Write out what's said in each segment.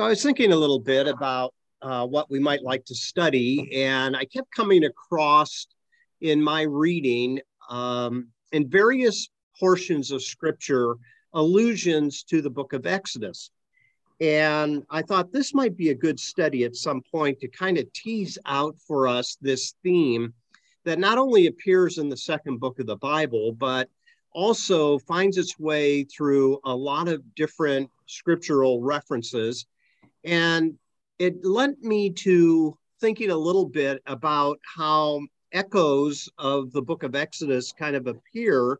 So I was thinking a little bit about uh, what we might like to study, and I kept coming across in my reading um, in various portions of scripture allusions to the book of Exodus. And I thought this might be a good study at some point to kind of tease out for us this theme that not only appears in the second book of the Bible, but also finds its way through a lot of different scriptural references. And it led me to thinking a little bit about how echoes of the book of Exodus kind of appear.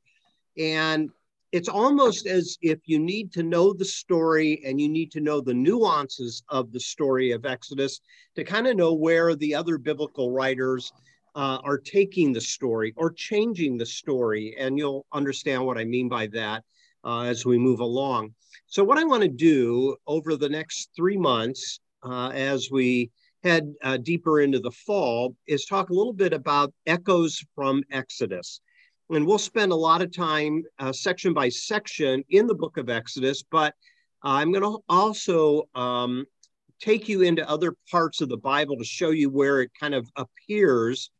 And it's almost as if you need to know the story and you need to know the nuances of the story of Exodus to kind of know where the other biblical writers uh, are taking the story or changing the story. And you'll understand what I mean by that uh, as we move along. So, what I want to do over the next three months, uh, as we head uh, deeper into the fall, is talk a little bit about echoes from Exodus. And we'll spend a lot of time, uh, section by section, in the book of Exodus, but I'm going to also um, take you into other parts of the Bible to show you where it kind of appears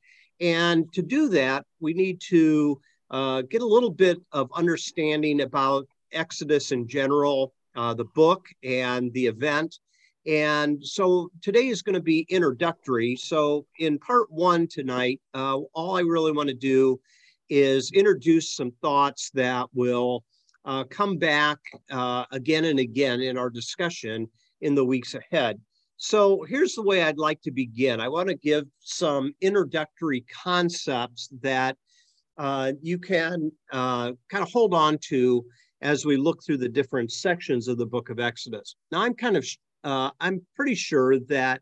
and to do that, we need to uh, get a little bit of understanding about Exodus in general, uh, the book and the event. And so today is going to be introductory. So, in part one tonight, uh, all I really want to do is introduce some thoughts that will uh, come back uh, again and again in our discussion in the weeks ahead. So here's the way I'd like to begin. I want to give some introductory concepts that uh, you can uh, kind of hold on to as we look through the different sections of the book of Exodus. Now, I'm kind of, uh, I'm pretty sure that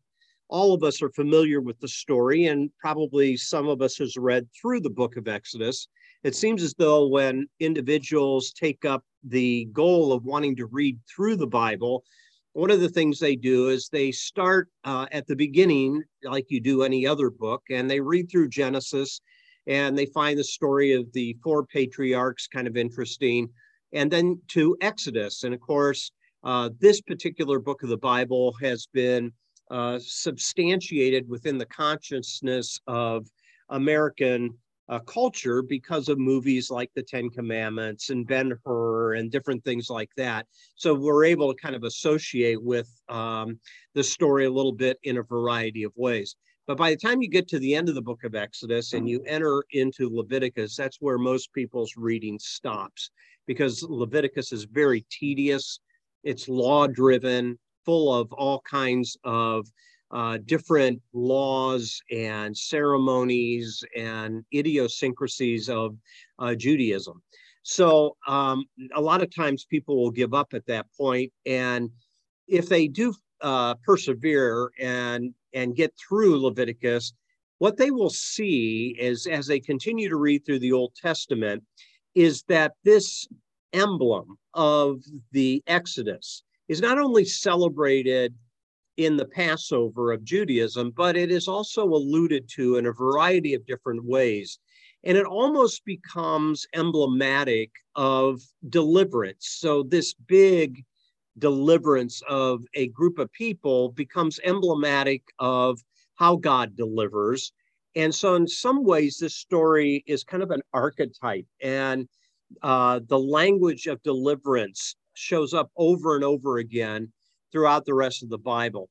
all of us are familiar with the story, and probably some of us has read through the book of Exodus. It seems as though when individuals take up the goal of wanting to read through the Bible, one of the things they do is they start uh, at the beginning, like you do any other book, and they read through Genesis and they find the story of the four patriarchs kind of interesting, and then to Exodus. And of course, uh, this particular book of the Bible has been uh, substantiated within the consciousness of American uh, culture because of movies like the Ten Commandments and Ben Hur and different things like that. So we're able to kind of associate with um, the story a little bit in a variety of ways. But by the time you get to the end of the book of Exodus and you enter into Leviticus, that's where most people's reading stops because Leviticus is very tedious. It's law driven, full of all kinds of uh, different laws and ceremonies and idiosyncrasies of uh, Judaism. So um, a lot of times people will give up at that point, and if they do uh, persevere and and get through Leviticus, what they will see is as they continue to read through the Old Testament, is that this emblem of the Exodus is not only celebrated in the Passover of Judaism, but it is also alluded to in a variety of different ways. And it almost becomes emblematic of deliverance. So, this big deliverance of a group of people becomes emblematic of how God delivers. And so, in some ways, this story is kind of an archetype, and uh, the language of deliverance shows up over and over again throughout the rest of the Bible.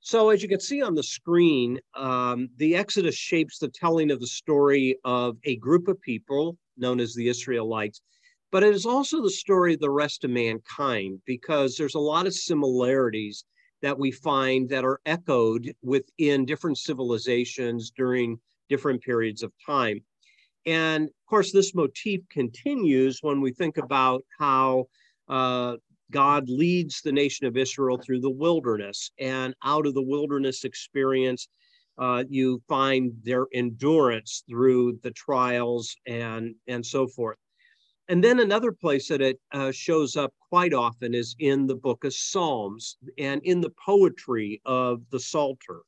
So, as you can see on the screen, um, the Exodus shapes the telling of the story of a group of people known as the Israelites, but it is also the story of the rest of mankind because there's a lot of similarities that we find that are echoed within different civilizations during different periods of time. And of course, this motif continues when we think about how uh, God leads the nation of Israel through the wilderness. And out of the wilderness experience, uh, you find their endurance through the trials and, and so forth. And then another place that it uh, shows up quite often is in the book of Psalms and in the poetry of the Psalter.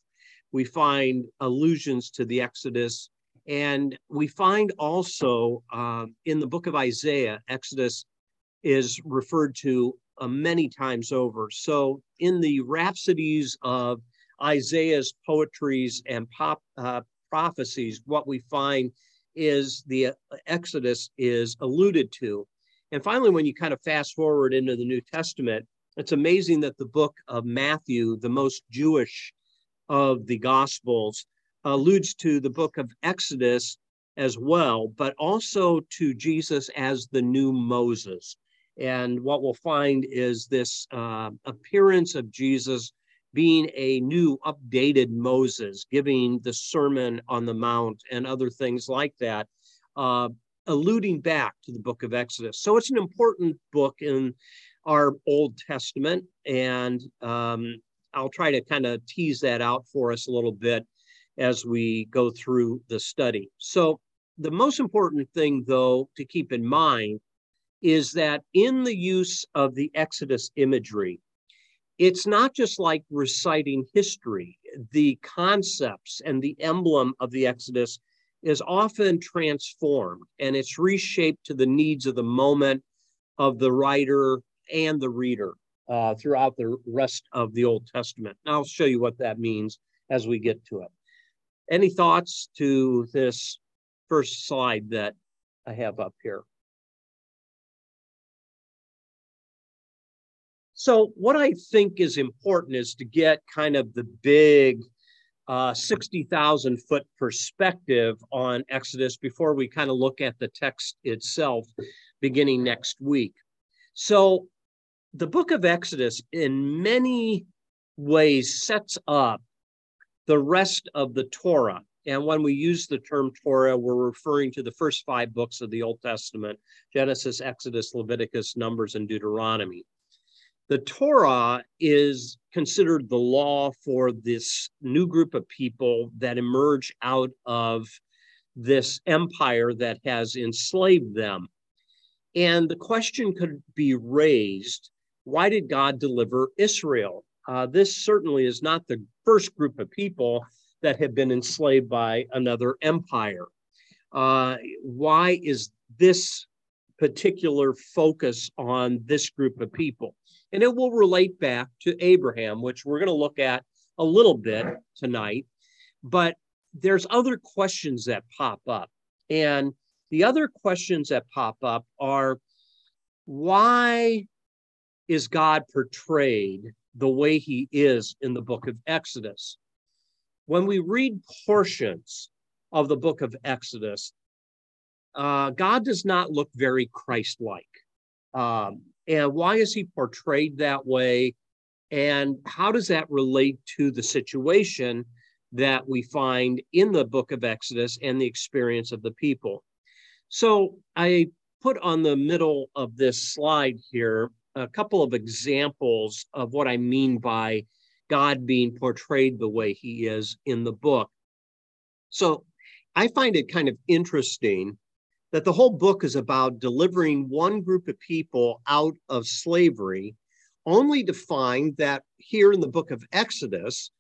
We find allusions to the Exodus. And we find also uh, in the book of Isaiah, Exodus is referred to uh, many times over. So, in the rhapsodies of Isaiah's poetries and pop, uh, prophecies, what we find is the uh, Exodus is alluded to. And finally, when you kind of fast forward into the New Testament, it's amazing that the book of Matthew, the most Jewish of the Gospels, alludes to the book of Exodus as well, but also to Jesus as the new Moses. And what we'll find is this uh, appearance of Jesus being a new, updated Moses, giving the Sermon on the Mount and other things like that, uh, alluding back to the book of Exodus. So it's an important book in our Old Testament. And um, I'll try to kind of tease that out for us a little bit as we go through the study. So, the most important thing, though, to keep in mind is that in the use of the Exodus imagery, it's not just like reciting history. The concepts and the emblem of the Exodus is often transformed and it's reshaped to the needs of the moment of the writer and the reader uh, throughout the rest of the Old Testament. And I'll show you what that means as we get to it. Any thoughts to this first slide that I have up here? So, what I think is important is to get kind of the big uh, 60,000 foot perspective on Exodus before we kind of look at the text itself beginning next week. So, the book of Exodus, in many ways, sets up the rest of the Torah. And when we use the term Torah, we're referring to the first five books of the Old Testament Genesis, Exodus, Leviticus, Numbers, and Deuteronomy. The Torah is considered the law for this new group of people that emerge out of this empire that has enslaved them. And the question could be raised why did God deliver Israel? Uh, this certainly is not the first group of people that have been enslaved by another empire. Uh, why is this particular focus on this group of people? And it will relate back to Abraham, which we're going to look at a little bit tonight. But there's other questions that pop up. And the other questions that pop up are why is God portrayed the way he is in the book of Exodus? When we read portions of the book of Exodus, uh, God does not look very Christ like. Um, and why is he portrayed that way? And how does that relate to the situation that we find in the book of Exodus and the experience of the people? So I put on the middle of this slide here a couple of examples of what I mean by God being portrayed the way he is in the book. So I find it kind of interesting that the whole book is about delivering one group of people out of slavery, only to find that here in the book of Exodus,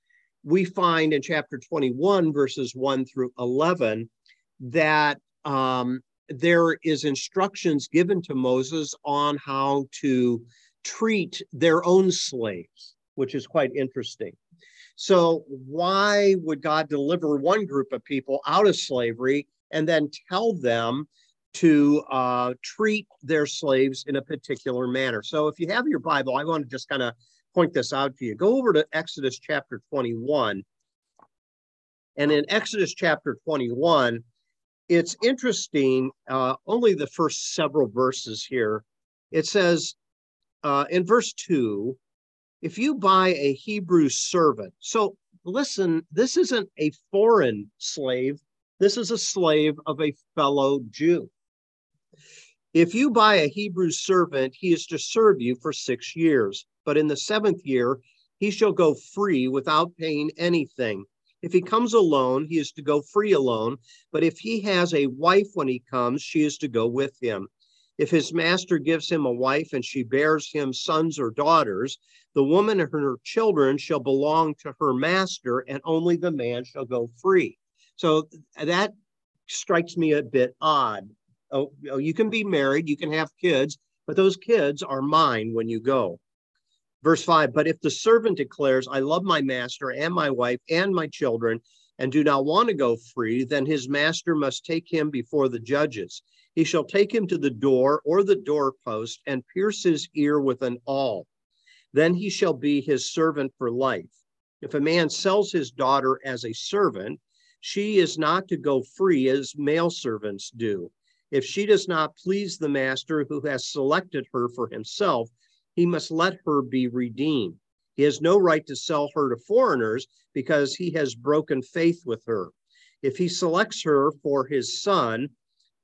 we find in chapter 21, verses 1 through 11, that um, there is instructions given to Moses on how to treat their own slaves, which is quite interesting. So, why would God deliver one group of people out of slavery and then tell them to uh, treat their slaves in a particular manner. So if you have your Bible, I want to just kind of point this out to you. Go over to Exodus chapter 21. And in Exodus chapter 21, it's interesting, uh, only the first several verses here. It says uh, in verse 2 if you buy a Hebrew servant, so listen, this isn't a foreign slave, this is a slave of a fellow Jew. If you buy a Hebrew servant, he is to serve you for six years. But in the seventh year, he shall go free without paying anything. If he comes alone, he is to go free alone. But if he has a wife when he comes, she is to go with him. If his master gives him a wife and she bears him sons or daughters, the woman and her children shall belong to her master, and only the man shall go free. So that strikes me a bit odd Oh, oh, you can be married, you can have kids, but those kids are mine when you go. Verse 5 But if the servant declares, I love my master and my wife and my children, and do not want to go free, then his master must take him before the judges. He shall take him to the door or the doorpost and pierce his ear with an awl. Then he shall be his servant for life. If a man sells his daughter as a servant, she is not to go free as male servants do. If she does not please the master who has selected her for himself, he must let her be redeemed. He has no right to sell her to foreigners because he has broken faith with her. If he selects her for his son,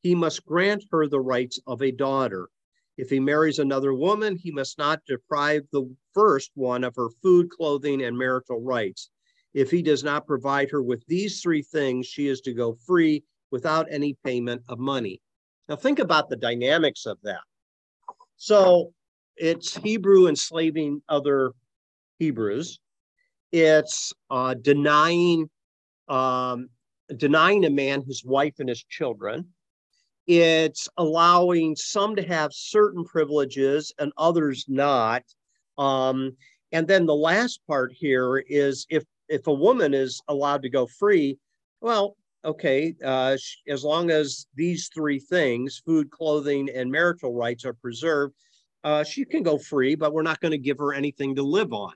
he must grant her the rights of a daughter. If he marries another woman, he must not deprive the first one of her food, clothing, and marital rights. If he does not provide her with these three things, she is to go free without any payment of money. Now, think about the dynamics of that. So, it's Hebrew enslaving other Hebrews. It's uh, denying um, denying a man his wife and his children. It's allowing some to have certain privileges and others not. Um, and then the last part here is if if a woman is allowed to go free, well, okay, uh, as long as these three things food, clothing, and marital rights are preserved, uh, she can go free, but we're not going to give her anything to live on.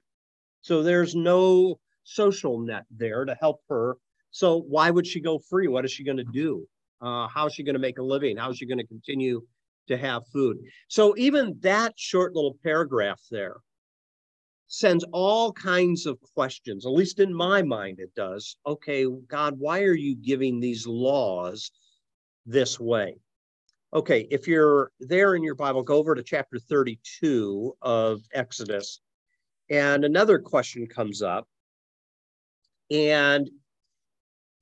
So there's no social net there to help her. So why would she go free? What is she going to do? Uh, how is she going to make a living? How is she going to continue to have food? So even that short little paragraph there sends all kinds of questions, at least in my mind, it does. Okay, God, why are you giving these laws this way? Okay, if you're there in your Bible, go over to chapter 32 of Exodus, and another question comes up. And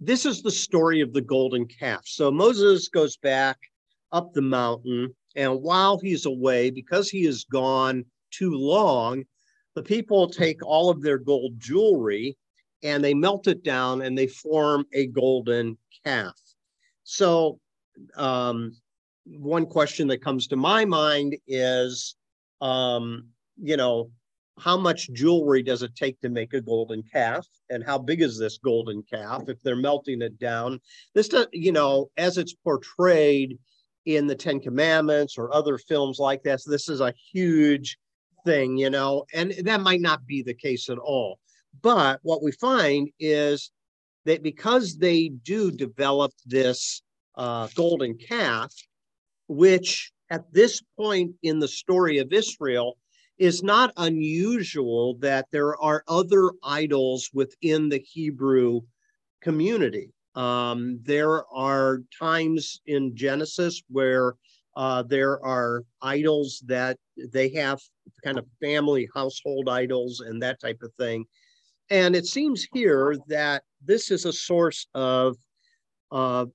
this is the story of the golden calf. So Moses goes back up the mountain, and while he's away, because he is gone too long, the people take all of their gold jewelry and they melt it down and they form a golden calf. So, um, one question that comes to my mind is, um, you know, how much jewelry does it take to make a golden calf? And how big is this golden calf if they're melting it down? This, you know, as it's portrayed in the Ten Commandments or other films like this, this is a huge thing, you know, and that might not be the case at all. But what we find is that because they do develop this uh, golden calf, which at this point in the story of Israel is not unusual that there are other idols within the Hebrew community. Um, there are times in Genesis where uh, there are idols that they have kind of family household idols and that type of thing. And it seems here that this is a source of, uh,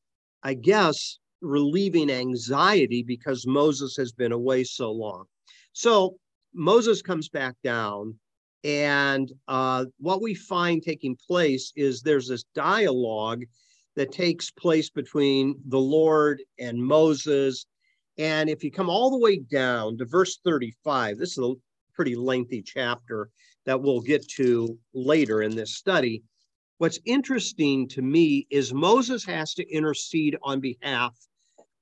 I guess, relieving anxiety because Moses has been away so long. So Moses comes back down, and uh, what we find taking place is there's this dialogue that takes place between the Lord and Moses and if you come all the way down to verse 35, this is a pretty lengthy chapter that we'll get to later in this study. What's interesting to me is Moses has to intercede on behalf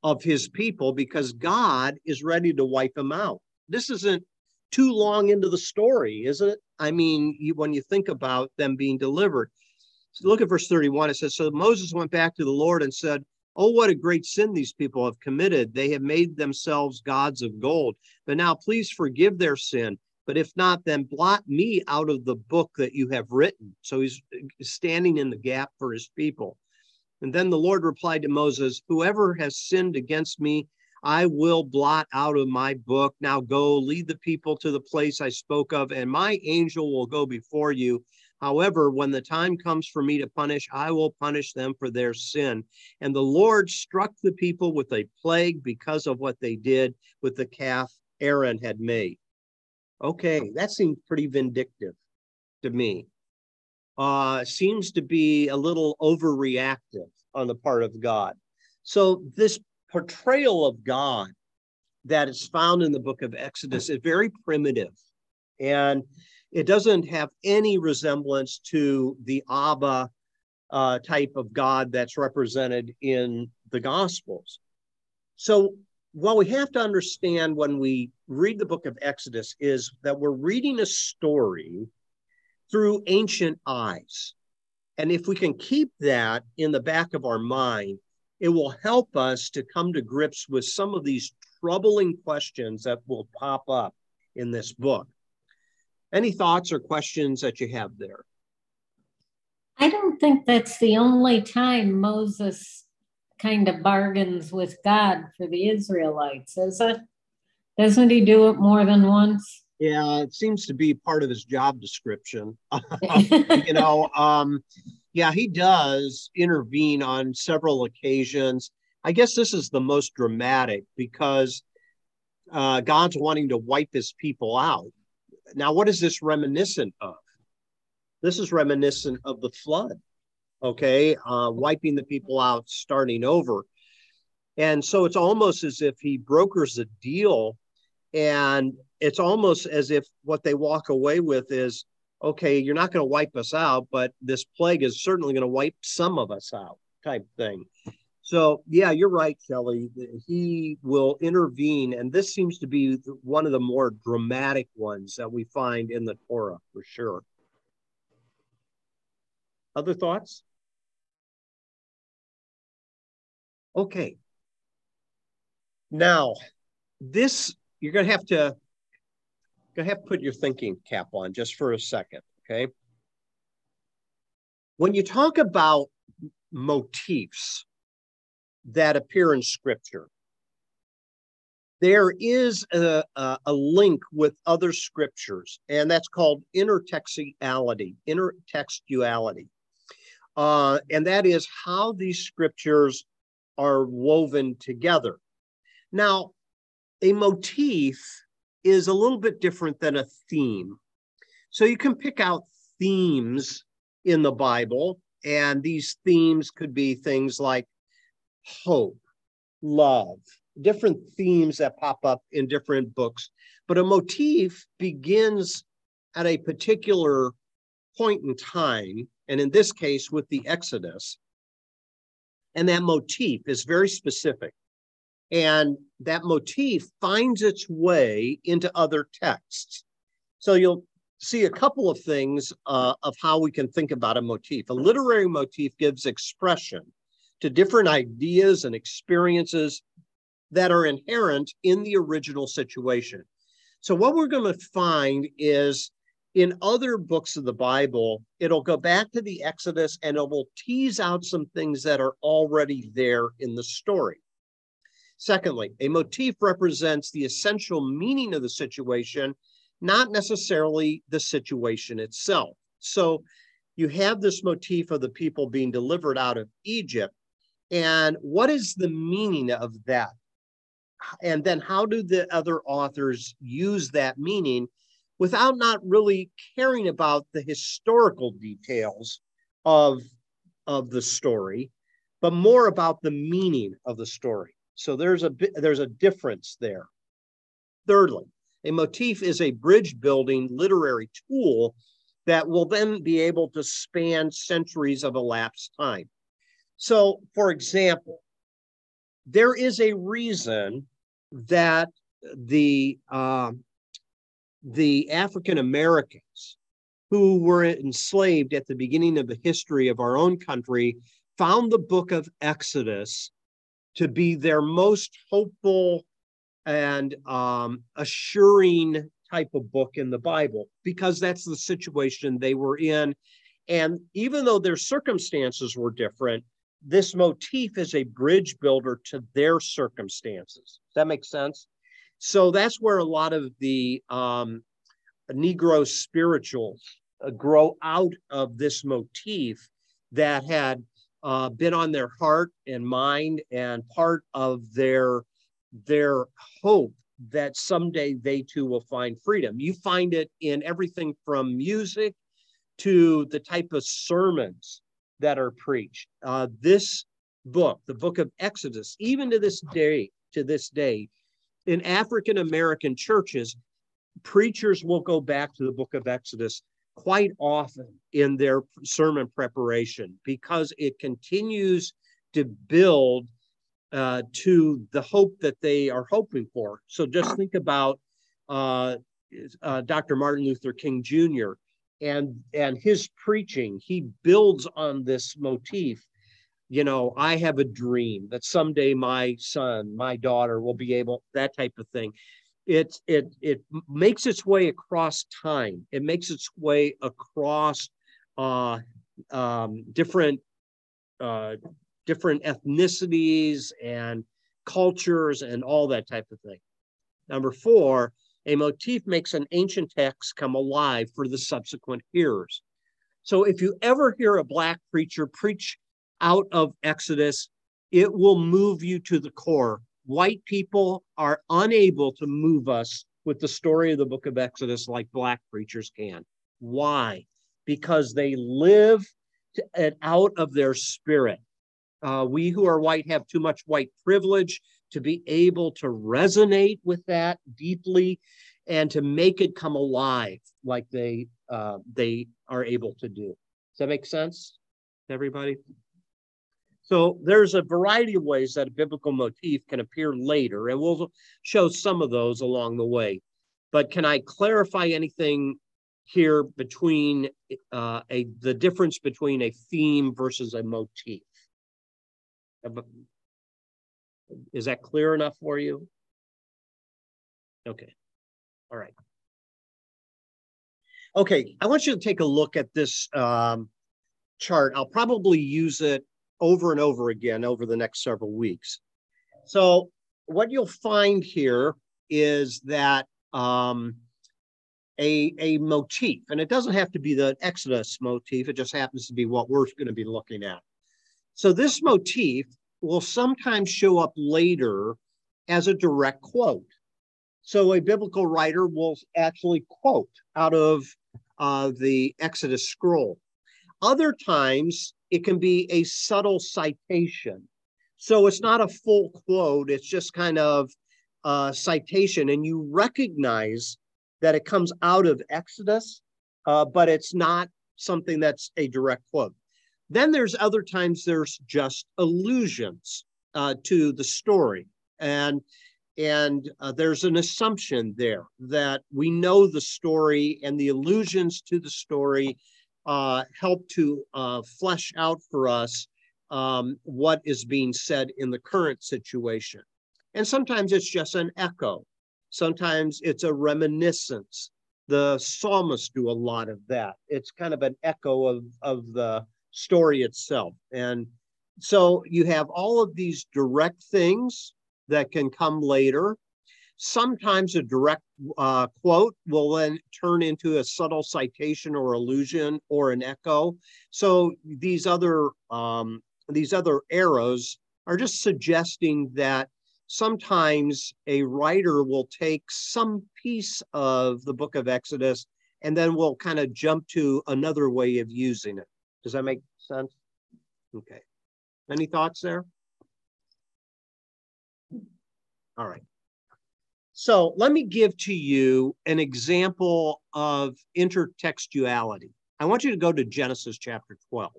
of his people because God is ready to wipe them out. This isn't too long into the story, is it? I mean, when you think about them being delivered. So look at verse 31. It says, So Moses went back to the Lord and said, Oh, what a great sin these people have committed. They have made themselves gods of gold. But now please forgive their sin. But if not, then blot me out of the book that you have written. So he's uh, standing in the gap for his people. And then the Lord replied to Moses, Whoever has sinned against me, I will blot out of my book. Now go, lead the people to the place I spoke of, and my angel will go before you However, when the time comes for me to punish, I will punish them for their sin. And the Lord struck the people with a plague because of what they did with the calf Aaron had made. Okay, that seems pretty vindictive to me. Uh, seems to be a little overreactive on the part of God. So, this portrayal of God that is found in the book of Exodus is very primitive. And it doesn't have any resemblance to the Abba uh, type of God that's represented in the Gospels. So, what we have to understand when we read the book of Exodus is that we're reading a story through ancient eyes. And if we can keep that in the back of our mind, it will help us to come to grips with some of these troubling questions that will pop up in this book. Any thoughts or questions that you have there? I don't think that's the only time Moses kind of bargains with God for the Israelites, is it? Doesn't he do it more than once? Yeah, it seems to be part of his job description. you know, um, yeah, he does intervene on several occasions. I guess this is the most dramatic because uh, God's wanting to wipe his people out. Now, what is this reminiscent of? This is reminiscent of the flood, okay? Uh, wiping the people out, starting over. And so it's almost as if he brokers a deal, and it's almost as if what they walk away with is okay, you're not going to wipe us out, but this plague is certainly going to wipe some of us out, type thing. So, yeah, you're right, Kelly. He will intervene. And this seems to be one of the more dramatic ones that we find in the Torah for sure. Other thoughts? Okay. Now, this, you're going to have to, to have to put your thinking cap on just for a second, okay? When you talk about motifs, that appear in scripture. There is a, a, a link with other scriptures, and that's called intertextuality, intertextuality. Uh, and that is how these scriptures are woven together. Now, a motif is a little bit different than a theme. So you can pick out themes in the Bible, and these themes could be things like hope, love, different themes that pop up in different books. But a motif begins at a particular point in time, and in this case, with the Exodus. And that motif is very specific. And that motif finds its way into other texts. So you'll see a couple of things uh, of how we can think about a motif. A literary motif gives expression to different ideas and experiences that are inherent in the original situation. So, what we're going to find is in other books of the Bible, it'll go back to the Exodus and it will tease out some things that are already there in the story. Secondly, a motif represents the essential meaning of the situation, not necessarily the situation itself. So, you have this motif of the people being delivered out of Egypt, and what is the meaning of that? And then how do the other authors use that meaning without not really caring about the historical details of, of the story, but more about the meaning of the story? So there's a there's a difference there. Thirdly, a motif is a bridge building literary tool that will then be able to span centuries of elapsed time. So, for example, there is a reason that the uh, the African Americans who were enslaved at the beginning of the history of our own country found the book of Exodus to be their most hopeful and um, assuring type of book in the Bible because that's the situation they were in. And even though their circumstances were different, this motif is a bridge builder to their circumstances. Does that make sense? So that's where a lot of the um, Negro spirituals uh, grow out of this motif that had uh, been on their heart and mind and part of their their hope that someday they too will find freedom. You find it in everything from music to the type of sermons that are preached. Uh, this book, the book of Exodus, even to this day, to this day, in African American churches, preachers will go back to the book of Exodus quite often in their sermon preparation because it continues to build uh, to the hope that they are hoping for. So just think about uh, uh, Dr. Martin Luther King Jr. and and his preaching. He builds on this motif. You know, I have a dream that someday my son, my daughter will be able that type of thing. It it it makes its way across time. It makes its way across uh, um, different uh, different ethnicities and cultures and all that type of thing. Number four, a motif makes an ancient text come alive for the subsequent hearers. So if you ever hear a Black preacher preach out of Exodus, it will move you to the core. White people are unable to move us with the story of the book of Exodus like Black preachers can. Why? Because they live it out of their spirit. Uh, we who are white have too much white privilege to be able to resonate with that deeply and to make it come alive like they uh, they are able to do. Does that make sense, to everybody? So there's a variety of ways that a biblical motif can appear later, and we'll show some of those along the way. But can I clarify anything here between uh, a the difference between a theme versus a motif? Is that clear enough for you? Okay. All right. Okay, I want you to take a look at this um, chart. I'll probably use it over and over again over the next several weeks. So what you'll find here is that um, a, a motif, and it doesn't have to be the Exodus motif, it just happens to be what we're going to be looking at. So this motif will sometimes show up later as a direct quote. So a biblical writer will actually quote out of uh, the Exodus scroll. Other times it can be a subtle citation. So it's not a full quote, it's just kind of a citation, and you recognize that it comes out of Exodus, uh, but it's not something that's a direct quote. Then there's other times there's just allusions uh, to the story. And and uh, there's an assumption there that we know the story and the allusions to the story uh, help to uh, flesh out for us um, what is being said in the current situation. And sometimes it's just an echo. Sometimes it's a reminiscence. The psalmists do a lot of that. It's kind of an echo of, of the story itself. And so you have all of these direct things that can come later. Sometimes a direct uh, quote will then turn into a subtle citation or allusion or an echo. So these other um, these other arrows are just suggesting that sometimes a writer will take some piece of the book of Exodus and then we'll kind of jump to another way of using it. Does that make sense? Okay. Any thoughts there? All right. So let me give to you an example of intertextuality. I want you to go to Genesis chapter 12.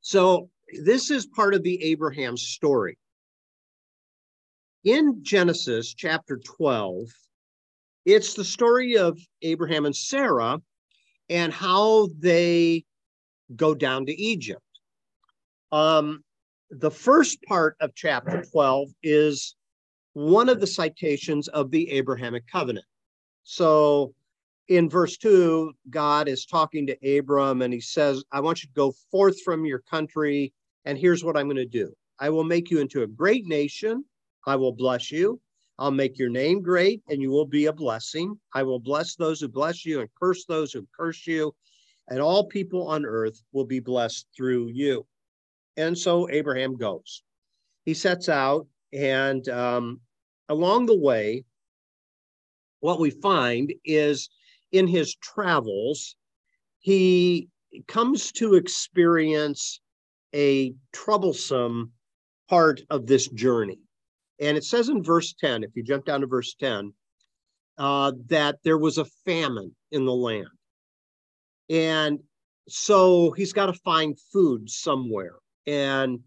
So this is part of the Abraham story. In Genesis chapter 12, it's the story of Abraham and Sarah and how they go down to Egypt. Um, the first part of chapter 12 is one of the citations of the Abrahamic covenant. So in verse 2, God is talking to Abram and he says, I want you to go forth from your country, and here's what I'm going to do I will make you into a great nation. I will bless you. I'll make your name great, and you will be a blessing. I will bless those who bless you and curse those who curse you, and all people on earth will be blessed through you. And so Abraham goes. He sets out, and um, along the way, what we find is in his travels, he comes to experience a troublesome part of this journey. And it says in verse 10, if you jump down to verse 10, uh, that there was a famine in the land. And so he's got to find food somewhere. And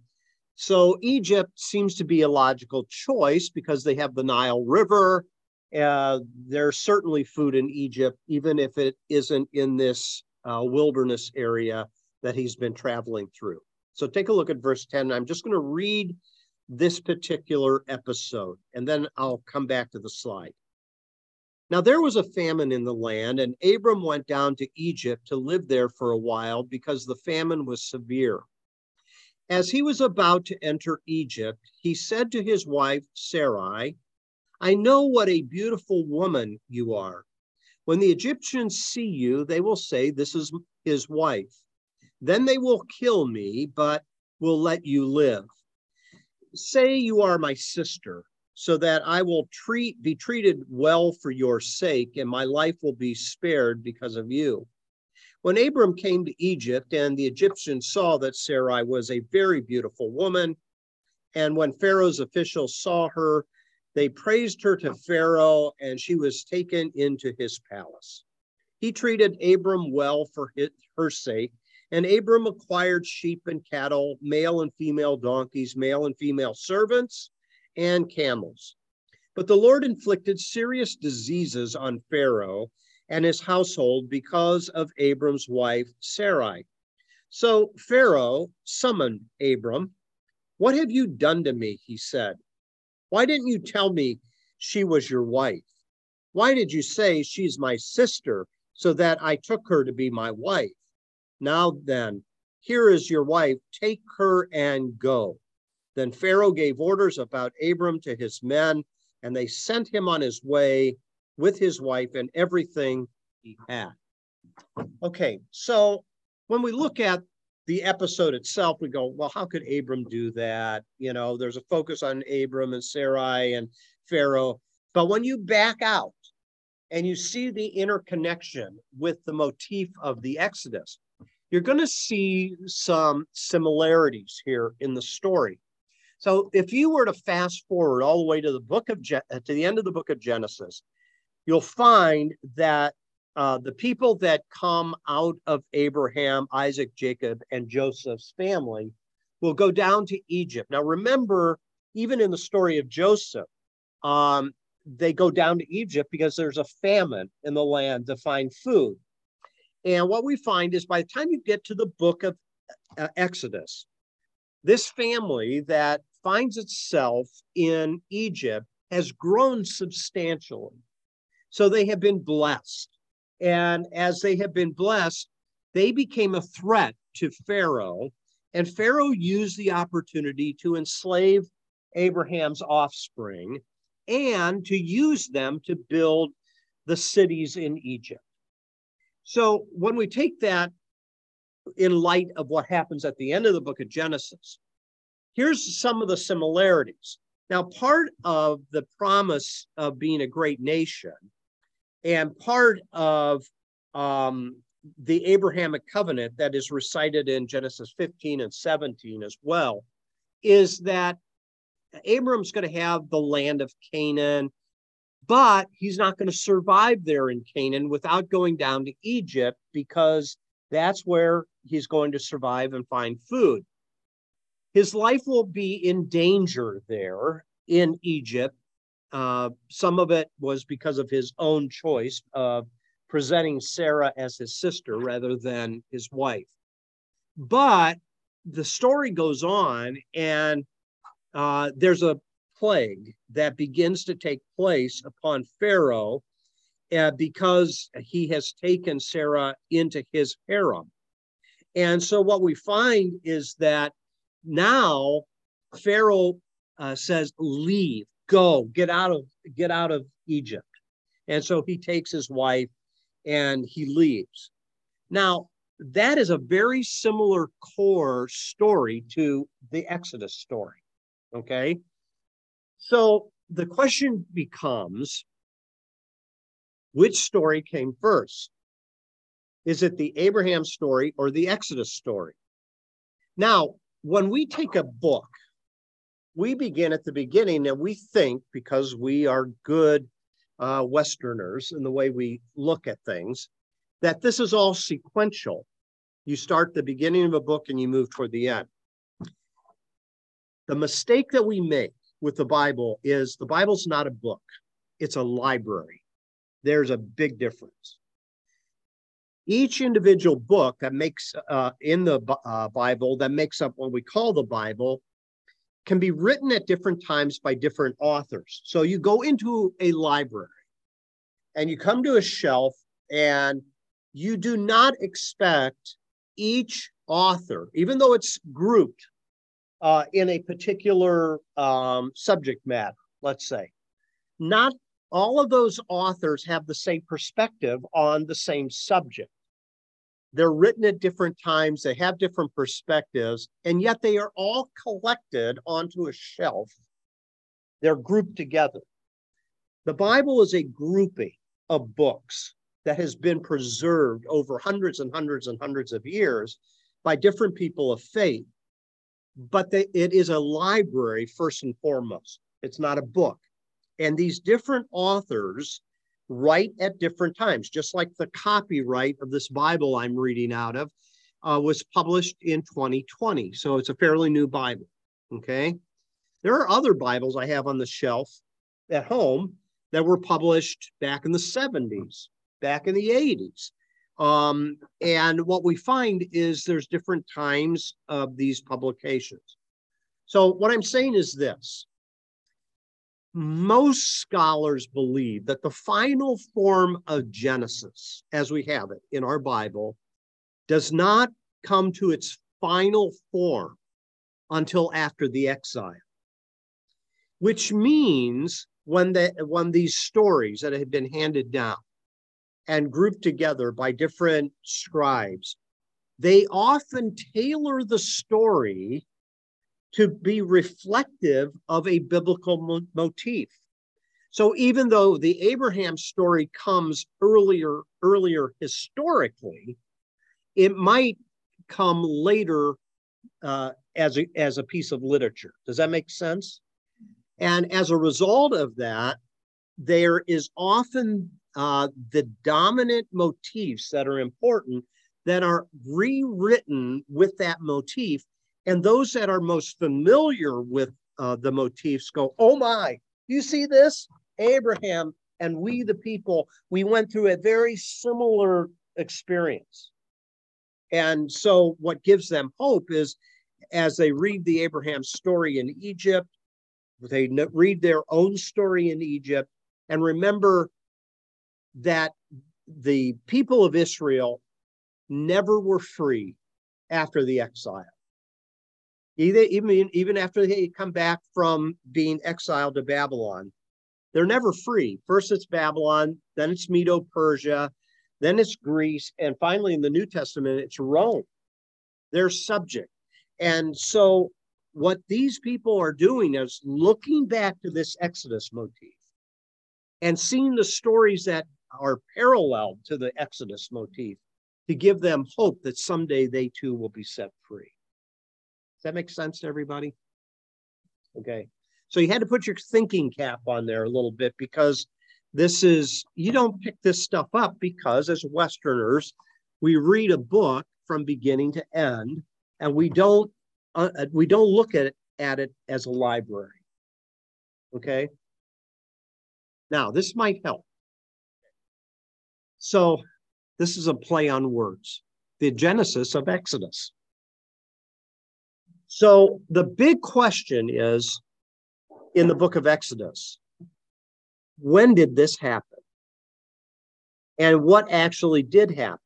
so Egypt seems to be a logical choice because they have the Nile River. Uh, there's certainly food in Egypt, even if it isn't in this uh, wilderness area that he's been traveling through. So take a look at verse 10. I'm just going to read this particular episode, and then I'll come back to the slide. Now there was a famine in the land, and Abram went down to Egypt to live there for a while because the famine was severe. As he was about to enter Egypt, he said to his wife Sarai, I know what a beautiful woman you are. When the Egyptians see you, they will say, This is his wife. Then they will kill me, but will let you live. Say you are my sister, so that I will treat be treated well for your sake, and my life will be spared because of you. When Abram came to Egypt and the Egyptians saw that Sarai was a very beautiful woman, and when Pharaoh's officials saw her, they praised her to Pharaoh, and she was taken into his palace. He treated Abram well for his, her sake, and Abram acquired sheep and cattle, male and female donkeys, male and female servants, and camels. But the Lord inflicted serious diseases on Pharaoh and his household because of Abram's wife, Sarai. So Pharaoh summoned Abram. What have you done to me? He said. Why didn't you tell me she was your wife? Why did you say she's my sister so that I took her to be my wife? Now then, here is your wife. Take her and go. Then Pharaoh gave orders about Abram to his men, and they sent him on his way with his wife and everything he had. Okay, so when we look at the episode itself, we go, well, how could Abram do that? You know, there's a focus on Abram and Sarai and Pharaoh. But when you back out and you see the interconnection with the motif of the Exodus, you're going to see some similarities here in the story. So if you were to fast forward all the way to the book of to the end of the book of Genesis, you'll find that uh, the people that come out of Abraham, Isaac, Jacob, and Joseph's family will go down to Egypt. Now, remember, even in the story of Joseph, um, they go down to Egypt because there's a famine in the land to find food. And what we find is by the time you get to the book of uh, Exodus, this family that finds itself in Egypt has grown substantially. So they have been blessed. And as they have been blessed, they became a threat to Pharaoh. And Pharaoh used the opportunity to enslave Abraham's offspring and to use them to build the cities in Egypt. So when we take that in light of what happens at the end of the book of Genesis, here's some of the similarities. Now, part of the promise of being a great nation and part of um, the Abrahamic covenant that is recited in Genesis 15 and 17 as well is that Abram's going to have the land of Canaan, but he's not going to survive there in Canaan without going down to Egypt because that's where he's going to survive and find food. His life will be in danger there in Egypt uh, some of it was because of his own choice of presenting Sarah as his sister rather than his wife. But the story goes on, and uh, there's a plague that begins to take place upon Pharaoh uh, because he has taken Sarah into his harem. And so, what we find is that now Pharaoh uh, says, Leave, go get out of get out of egypt. And so he takes his wife and he leaves. Now that is a very similar core story to the exodus story okay so the question becomes which story came first is it the abraham story or the exodus story now when we take a book we begin at the beginning and we think because we are good uh, Westerners in the way we look at things, that this is all sequential. You start the beginning of a book and you move toward the end. The mistake that we make with the Bible is the Bible's not a book, it's a library. There's a big difference. Each individual book that makes uh, in the uh, Bible that makes up what we call the Bible can be written at different times by different authors. So you go into a library and you come to a shelf and you do not expect each author, even though it's grouped uh, in a particular um, subject matter, let's say, not all of those authors have the same perspective on the same subject. They're written at different times, they have different perspectives, and yet they are all collected onto a shelf. They're grouped together. The Bible is a grouping of books that has been preserved over hundreds and hundreds and hundreds of years by different people of faith. But they, it is a library first and foremost. It's not a book. And these different authors write at different times, just like the copyright of this Bible I'm reading out of uh, was published in 2020. So it's a fairly new Bible. Okay. There are other Bibles I have on the shelf at home that were published back in the 70s, back in the 80s. Um, and what we find is there's different times of these publications. So what I'm saying is this. Most scholars believe that the final form of Genesis, as we have it in our Bible, does not come to its final form until after the exile, which means when the when these stories that had been handed down and grouped together by different scribes. They often tailor the story to be reflective of a biblical mo- motif. So even though the abraham story comes earlier earlier historically it might come later uh, as a as a piece of literature. Does that make sense? And as a result of that, there is often uh, the dominant motifs that are important that are rewritten with that motif. And those that are most familiar with uh, the motifs go, oh my, you see this? Abraham and we, the people, we went through a very similar experience. And so, what gives them hope is as they read the Abraham story in Egypt, they read their own story in Egypt and remember that the people of Israel never were free after the exile. Even, even after they come back from being exiled to Babylon, they're never free. First it's Babylon, then it's Medo Persia, then it's Greece, and finally in the New Testament, it's Rome. They're subject. And so what these people are doing is looking back to this Exodus motif and seeing the stories that are parallel to the Exodus motif to give them hope that someday they too will be set free. Does that make sense to everybody? Okay. So you had to put your thinking cap on there a little bit because this is, you don't pick this stuff up because as Westerners, we read a book from beginning to end and we don't uh, uh, we don't look at it, at it as a library. Okay. Now, this might help. So, this is a play on words the Genesis of Exodus. So, the big question is in the book of Exodus when did this happen? And what actually did happen?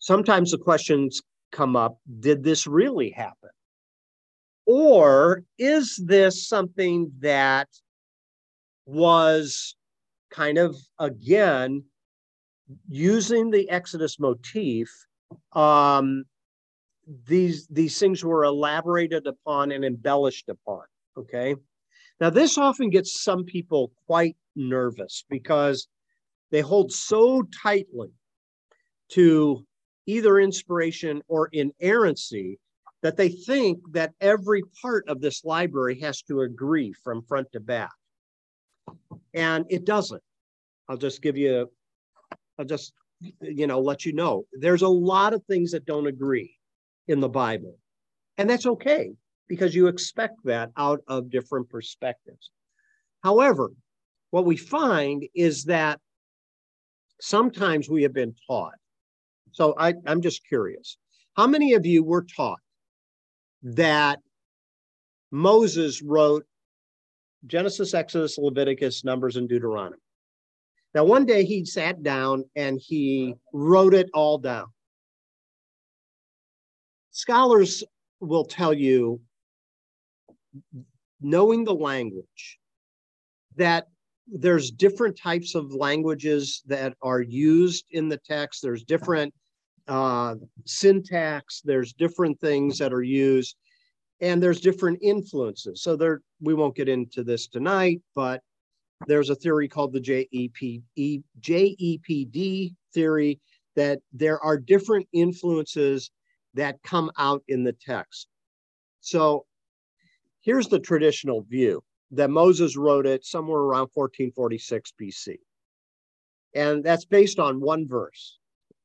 Sometimes the questions come up did this really happen? Or is this something that was kind of, again, using the Exodus motif? Um, these, these things were elaborated upon and embellished upon. Okay. Now, this often gets some people quite nervous because they hold so tightly to either inspiration or inerrancy that they think that every part of this library has to agree from front to back. And it doesn't. I'll just give you, I'll just, you know, let you know. There's a lot of things that don't agree in the Bible. And that's okay because you expect that out of different perspectives. However, what we find is that sometimes we have been taught. So I, I'm just curious. How many of you were taught that Moses wrote Genesis, Exodus, Leviticus, Numbers, and Deuteronomy? Now, one day he sat down and he wrote it all down. Scholars will tell you, knowing the language, that there's different types of languages that are used in the text. There's different uh, syntax. There's different things that are used, and there's different influences. So there, we won't get into this tonight, but there's a theory called the JEP, JEPD theory that there are different influences that come out in the text. So here's the traditional view that Moses wrote it somewhere around 1446 BC. And that's based on one verse.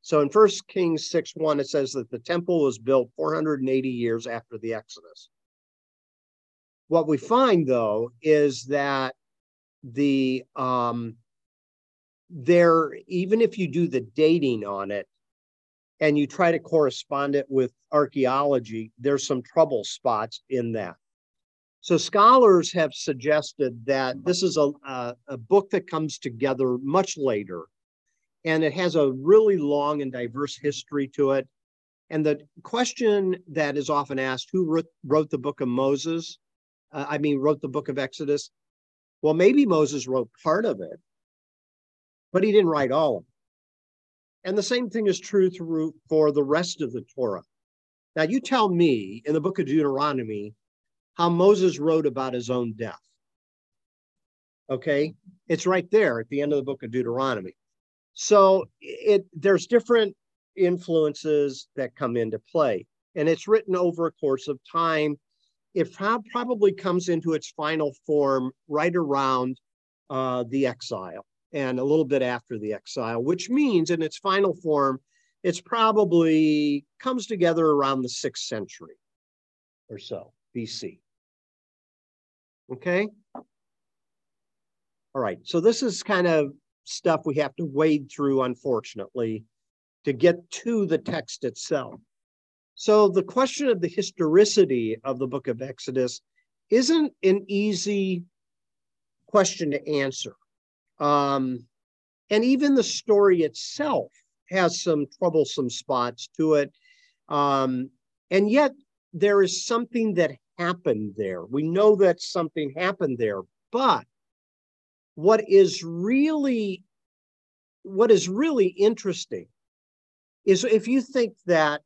So in 1 Kings 6 1, it says that the temple was built 480 years after the Exodus. What we find, though, is that the um, there, even if you do the dating on it and you try to correspond it with archaeology, there's some trouble spots in that. So scholars have suggested that this is a, a, a, book that comes together much later, and it has a really long and diverse history to it. And the question that is often asked, who wrote, wrote the book of Moses? Uh, I mean, wrote the book of Exodus? Well, maybe Moses wrote part of it, but he didn't write all of it. And the same thing is true through, for the rest of the Torah. Now, you tell me in the book of Deuteronomy how Moses wrote about his own death. Okay, it's right there at the end of the book of Deuteronomy. So it there's different influences that come into play, and it's written over a course of time. It probably comes into its final form right around uh, the exile and a little bit after the exile, which means in its final form, it's probably comes together around the sixth century or so BC. Okay. All right. So this is kind of stuff we have to wade through, unfortunately, to get to the text itself. So the question of the historicity of the book of Exodus isn't an easy question to answer. Um, and even the story itself has some troublesome spots to it. Um, and yet there is something that happened there. We know that something happened there, but what is really what is really interesting is if you think that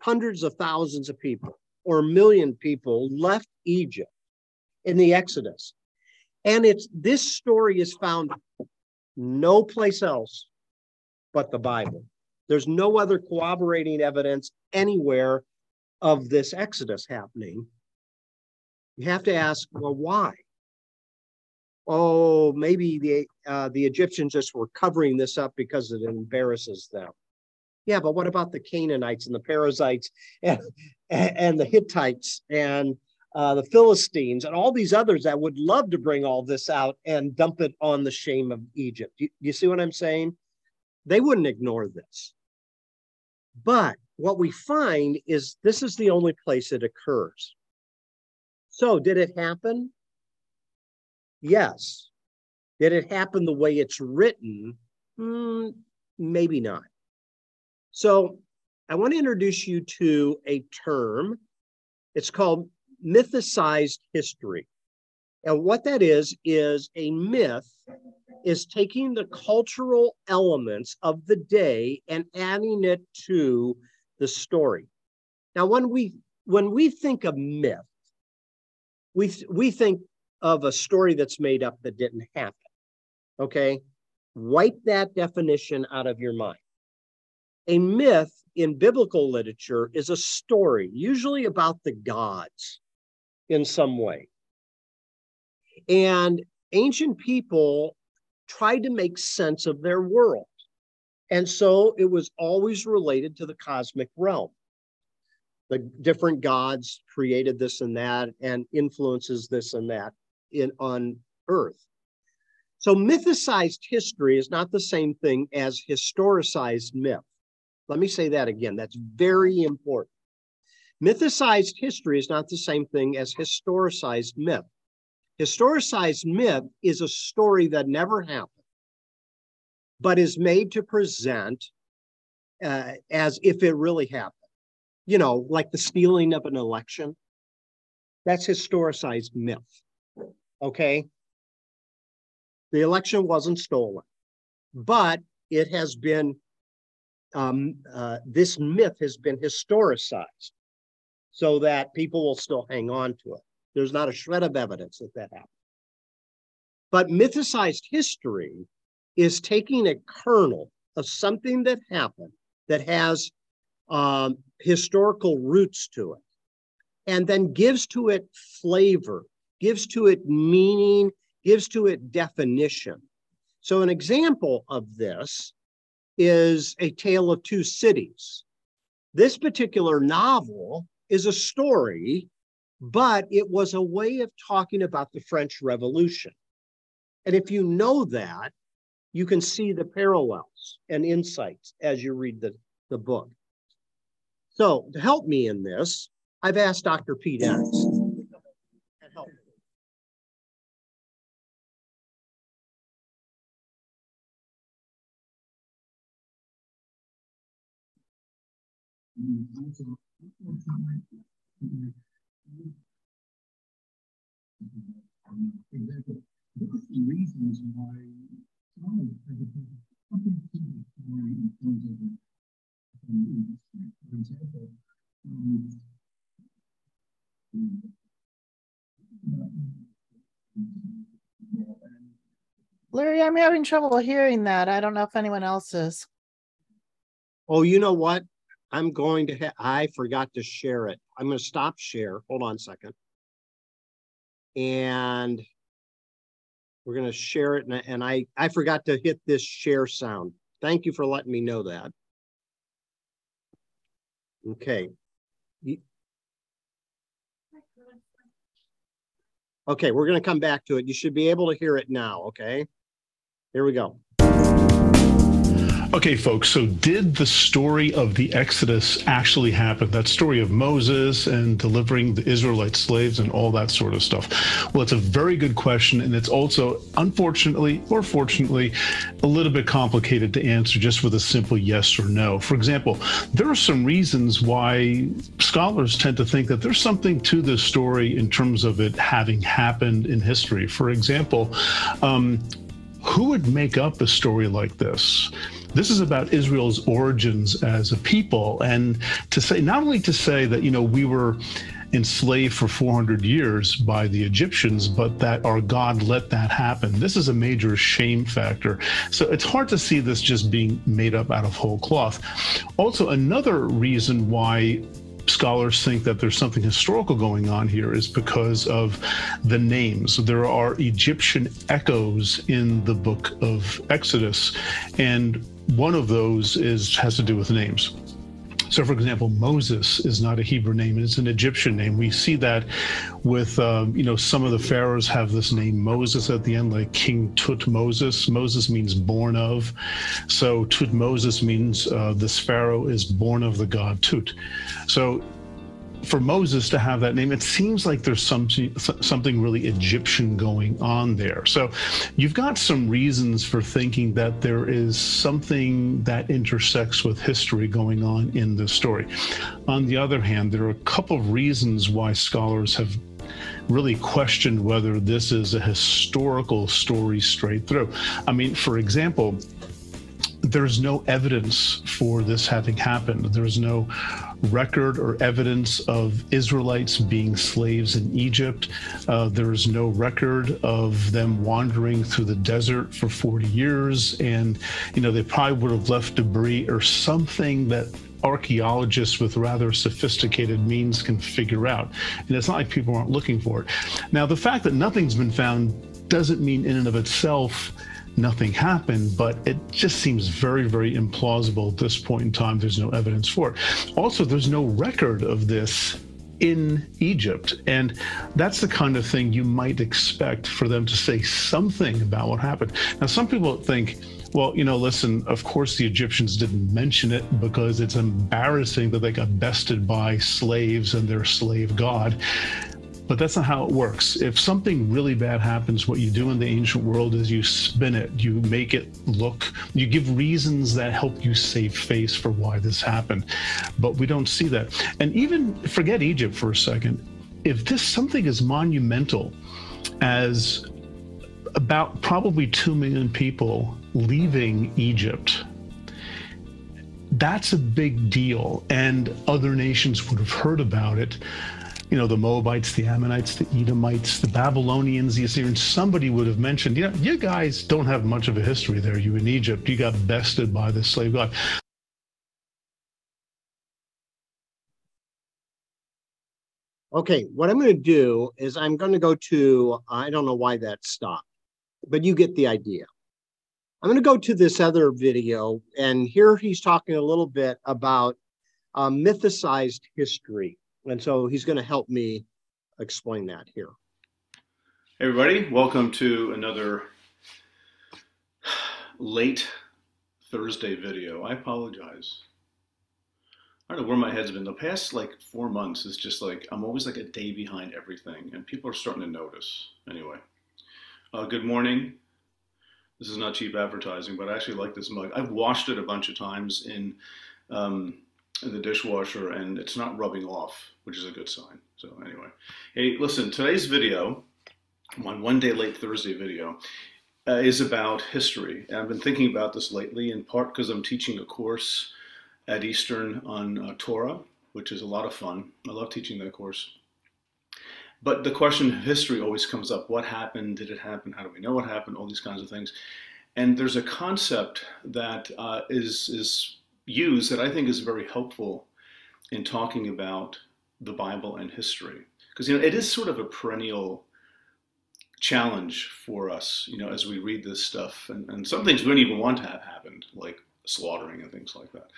hundreds of thousands of people or a million people left Egypt in the Exodus, and it's this story is found no place else but the Bible. There's no other corroborating evidence anywhere of this exodus happening, you have to ask, well, why? Oh, maybe the uh, the Egyptians just were covering this up because it embarrasses them. Yeah, but what about the Canaanites and the Perizzites and, and the Hittites and uh, the Philistines and all these others that would love to bring all this out and dump it on the shame of Egypt? You, you see what I'm saying? They wouldn't ignore this. But what we find is this is the only place it occurs. So, did it happen? Yes. Did it happen the way it's written? Mm, maybe not. So, I want to introduce you to a term. It's called mythicized history. And what that is, is a myth is taking the cultural elements of the day and adding it to the story. Now, when we when we think of myth, we we think of a story that's made up that didn't happen. Okay, wipe that definition out of your mind. A myth in biblical literature is a story, usually about the gods in some way. And ancient people tried to make sense of their world. And so it was always related to the cosmic realm. The different gods created this and that and influences this and that in on earth. So mythicized history is not the same thing as historicized myth. Let me say that again. That's very important. Mythicized history is not the same thing as historicized myth. Historicized myth is a story that never happened, but is made to present uh, as if it really happened. You know, like the stealing of an election. That's historicized myth. Okay. The election wasn't stolen, but it has been, um, uh, this myth has been historicized so that people will still hang on to it. There's not a shred of evidence that that happened. But mythicized history is taking a kernel of something that happened that has um, historical roots to it and then gives to it flavor, gives to it meaning gives to it definition. So, an example of this is A Tale of Two Cities. This particular novel is a story, but it was a way of talking about the French Revolution. And if you know that, you can see the parallels and insights as you read the, the book. So, to help me in this, I've asked Dr. Pete Enns Larry, I'm having trouble hearing that. I don't know if anyone else is. Oh, you know what? I'm going to, I forgot to share it. I'm going to stop share. Hold on a second. And we're going to share it. And, and I, I forgot to hit this share sound. Thank you for letting me know that. Okay. Okay, we're going to come back to it. You should be able to hear it now. Okay. Here we go. Okay, folks, so did the story of the Exodus actually happen? That story of Moses and delivering the Israelite slaves and all that sort of stuff? Well, it's a very good question, and it's also, unfortunately or fortunately, a little bit complicated to answer just with a simple yes or no. For example, there are some reasons why scholars tend to think that there's something to this story in terms of it having happened in history. For example, um, who would make up a story like this? This is about Israel's origins as a people. And to say, not only to say that, you know, we were enslaved for 400 years by the Egyptians, but that our God let that happen. This is a major shame factor. So it's hard to see this just being made up out of whole cloth. Also, another reason why scholars think that there's something historical going on here is because of the names. There are Egyptian echoes in the book of Exodus, and one of those is has to do with names. So, for example, Moses is not a Hebrew name; it's an Egyptian name. We see that with, um, you know, some of the pharaohs have this name Moses at the end, like King Tutmosis. Moses Moses means born of, so Tutmosis means uh, this pharaoh is born of the god Tut. So for Moses to have that name, it seems like there's something something really Egyptian going on there. So you've got some reasons for thinking that there is something that intersects with history going on in this story. On the other hand, there are a couple of reasons why scholars have really questioned whether this is a historical story straight through. I mean, for example, there's no evidence for this having happened. There's no record or evidence of Israelites being slaves in Egypt. Uh, there's no record of them wandering through the desert for 40 years. And, you know, they probably would have left debris or something that archaeologists with rather sophisticated means can figure out. And it's not like people aren't looking for it. Now, the fact that nothing's been found doesn't mean in and of itself nothing happened, but it just seems very, very implausible at this point in time. There's no evidence for it. Also, there's no record of this in Egypt. And that's the kind of thing you might expect for them to say something about what happened. Now, some people think, well, you know, listen, of course the Egyptians didn't mention it because it's embarrassing that they got bested by slaves and their slave god. But that's not how it works. If something really bad happens, what you do in the ancient world is you spin it, you make it look, you give reasons that help you save face for why this happened. But we don't see that. And even forget Egypt for a second. If this something as monumental as about probably 2 million people leaving Egypt that's a big deal and other nations would have heard about it you know, the Moabites, the Ammonites, the Edomites, the Babylonians, the Assyrians, somebody would have mentioned, you know, you guys don't have much of a history there. You in Egypt, you got bested by the slave god. Okay, what I'm going to do is I'm going to go to, I don't know why that stopped, but you get the idea. I'm going to go to this other video, and here he's talking a little bit about uh, mythicized history. And so he's going to help me explain that here. Hey everybody, welcome to another late Thursday video. I apologize. I don't know where my head's been. The past like four months is just like, I'm always like a day behind everything and people are starting to notice. Anyway, uh, good morning. This is not cheap advertising, but I actually like this mug. I've washed it a bunch of times in um, in the dishwasher and it's not rubbing off, which is a good sign. So anyway, hey, listen, today's video, my one day late Thursday video, uh, is about history. And I've been thinking about this lately in part because I'm teaching a course at Eastern on uh, Torah, which is a lot of fun. I love teaching that course. But the question of history always comes up. What happened? Did it happen? How do we know what happened? All these kinds of things. And there's a concept that uh, is is use that I think is very helpful in talking about the Bible and history. Because, you know, it is sort of a perennial challenge for us, you know, as we read this stuff. And, and some things we don't even want to have happened, like slaughtering and things like that.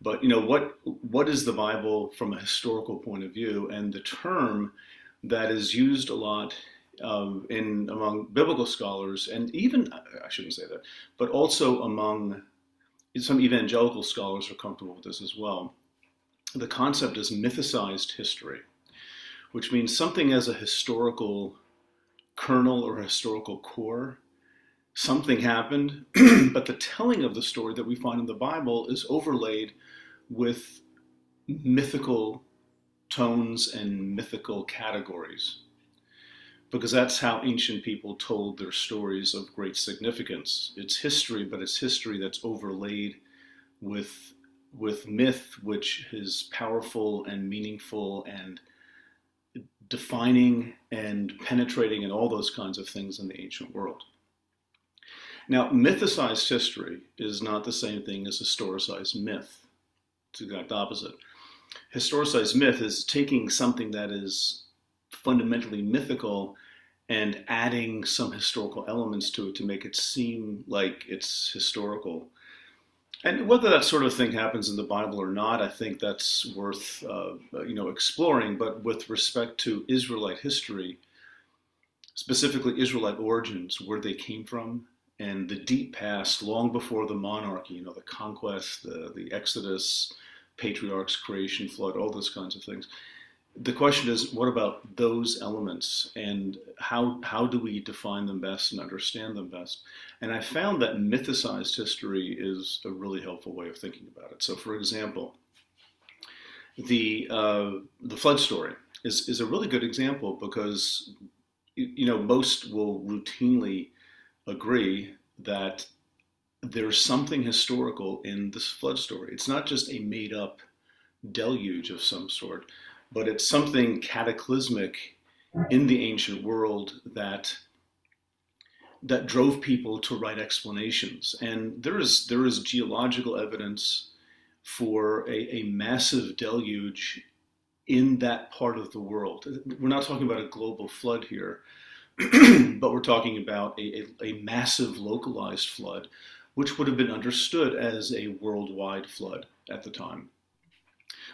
But, you know, what what is the Bible from a historical point of view? And the term that is used a lot um, in among biblical scholars, and even I shouldn't say that, but also among some evangelical scholars are comfortable with this as well. The concept is mythicized history, which means something as a historical kernel or historical core. Something happened, but the telling of the story that we find in the Bible is overlaid with mythical tones and mythical categories because that's how ancient people told their stories of great significance. It's history, but it's history that's overlaid with with myth, which is powerful and meaningful and defining and penetrating and all those kinds of things in the ancient world. Now, mythicized history is not the same thing as historicized myth. It's the exact opposite. Historicized myth is taking something that is fundamentally mythical and adding some historical elements to it to make it seem like it's historical. And whether that sort of thing happens in the Bible or not, I think that's worth uh, you know exploring. But with respect to Israelite history, specifically Israelite origins, where they came from, and the deep past, long before the monarchy, you know, the conquest, the, the Exodus, patriarchs, creation, flood, all those kinds of things the question is, what about those elements, and how how do we define them best and understand them best? And I found that mythicized history is a really helpful way of thinking about it. So, for example, the uh, the flood story is is a really good example because you know most will routinely agree that there's something historical in this flood story. It's not just a made up deluge of some sort, but it's something cataclysmic in the ancient world that that drove people to write explanations. And there is there is geological evidence for a, a massive deluge in that part of the world. We're not talking about a global flood here, but we're talking about a, a, a, massive localized flood, which would have been understood as a worldwide flood at the time.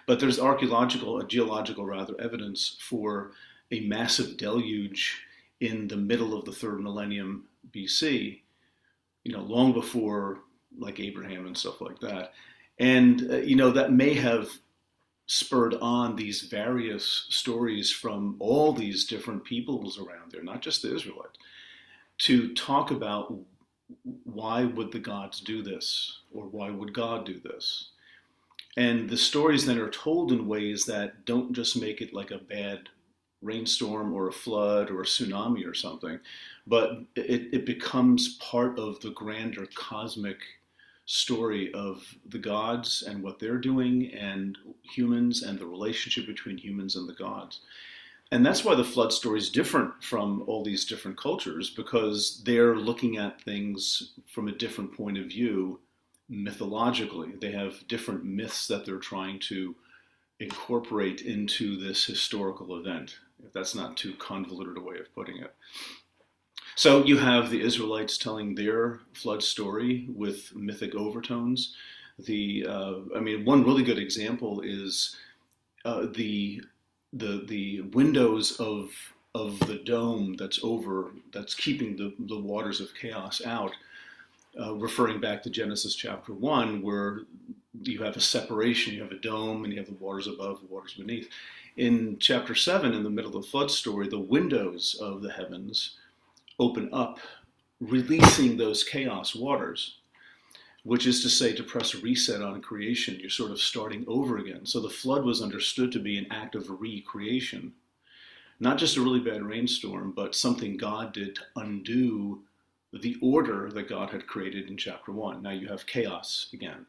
But there's archaeological, geological rather, evidence for a massive deluge in the middle of the third millennium BC, you know, long before like Abraham and stuff like that. And, uh, you know, that may have spurred on these various stories from all these different peoples around there, not just the Israelites, to talk about why would the gods do this or why would God do this? And the stories then are told in ways that don't just make it like a bad rainstorm or a flood or a tsunami or something, but it, it becomes part of the grander cosmic story of the gods and what they're doing and humans and the relationship between humans and the gods. And that's why the flood story is different from all these different cultures because they're looking at things from a different point of view mythologically. They have different myths that they're trying to incorporate into this historical event, if that's not too convoluted a way of putting it. So you have the Israelites telling their flood story with mythic overtones. The uh, I mean, one really good example is uh, the the the windows of of the dome that's over that's keeping the, the waters of chaos out, uh, referring back to Genesis chapter one, where you have a separation, you have a dome, and you have the waters above, the waters beneath. In chapter seven, in the middle of the flood story, the windows of the heavens open up, releasing those chaos waters, which is to say, to press reset on creation, you're sort of starting over again. So the flood was understood to be an act of recreation, not just a really bad rainstorm, but something God did to undo the order that God had created in chapter one. Now you have chaos again.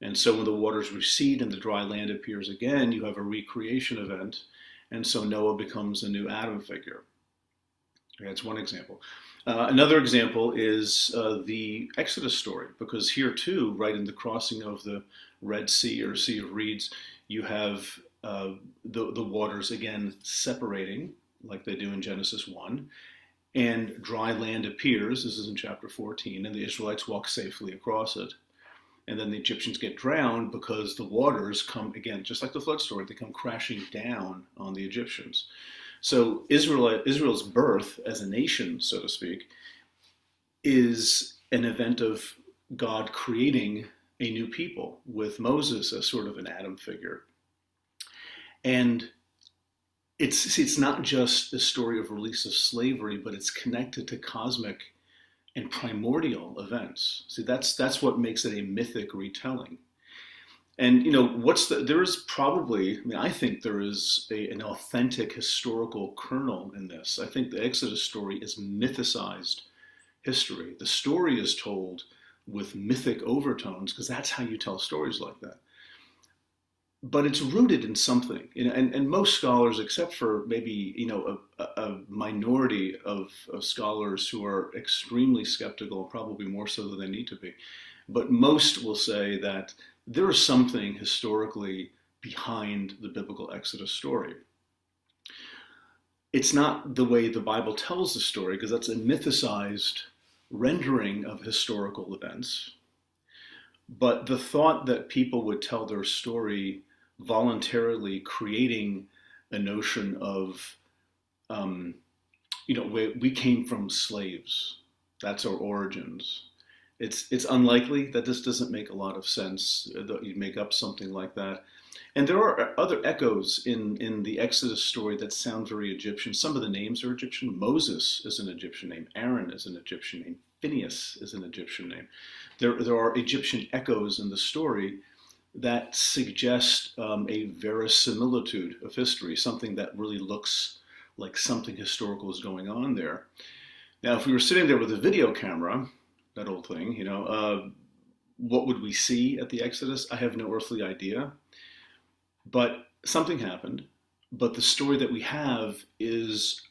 And so when the waters recede and the dry land appears again, you have a recreation event. And so Noah becomes a new Adam figure. That's one example. Uh, another example is uh, the Exodus story, because here too, right in the crossing of the Red Sea or Sea of Reeds, you have uh, the, the waters again separating, like they do in Genesis 1, and dry land appears. This is in chapter 14, and the Israelites walk safely across it. And then the Egyptians get drowned because the waters come, again, just like the flood story, they come crashing down on the Egyptians. So Israel, Israel's birth as a nation, so to speak, is an event of God creating a new people with Moses as sort of an Adam figure. And it's it's not just the story of release of slavery, but it's connected to cosmic and primordial events. See, that's that's what makes it a mythic retelling. And you know, what's the? There is probably. I mean, I think there is a, an authentic historical kernel in this. I think the Exodus story is mythicized history. The story is told with mythic overtones because that's how you tell stories like that. But it's rooted in something, you know, and, and most scholars, except for maybe you know a, a minority of, of scholars who are extremely skeptical, probably more so than they need to be, but most will say that there is something historically behind the biblical Exodus story. It's not the way the Bible tells the story, because that's a mythicized rendering of historical events. But the thought that people would tell their story voluntarily creating a notion of, um, you know, we, we came from slaves, that's our origins it's it's unlikely that this doesn't make a lot of sense uh, that you'd make up something like that. And there are other echoes in, in the Exodus story that sound very Egyptian. Some of the names are Egyptian. Moses is an Egyptian name. Aaron is an Egyptian name. Phineas is an Egyptian name. There, there are Egyptian echoes in the story that suggest um, a verisimilitude of history, something that really looks like something historical is going on there. Now, if we were sitting there with a video camera, that old thing, you know. Uh, what would we see at the Exodus? I have no earthly idea. But something happened. But the story that we have is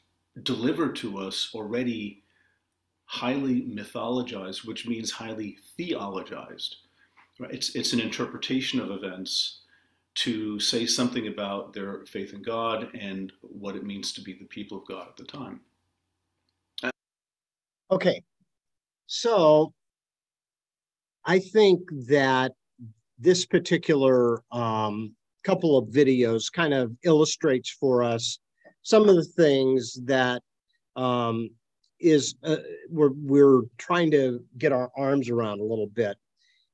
delivered to us already highly mythologized, which means highly theologized. Right? It's, it's an interpretation of events to say something about their faith in God and what it means to be the people of God at the time. Okay. So I think that this particular um, couple of videos kind of illustrates for us some of the things that um, is uh, we're we're trying to get our arms around a little bit,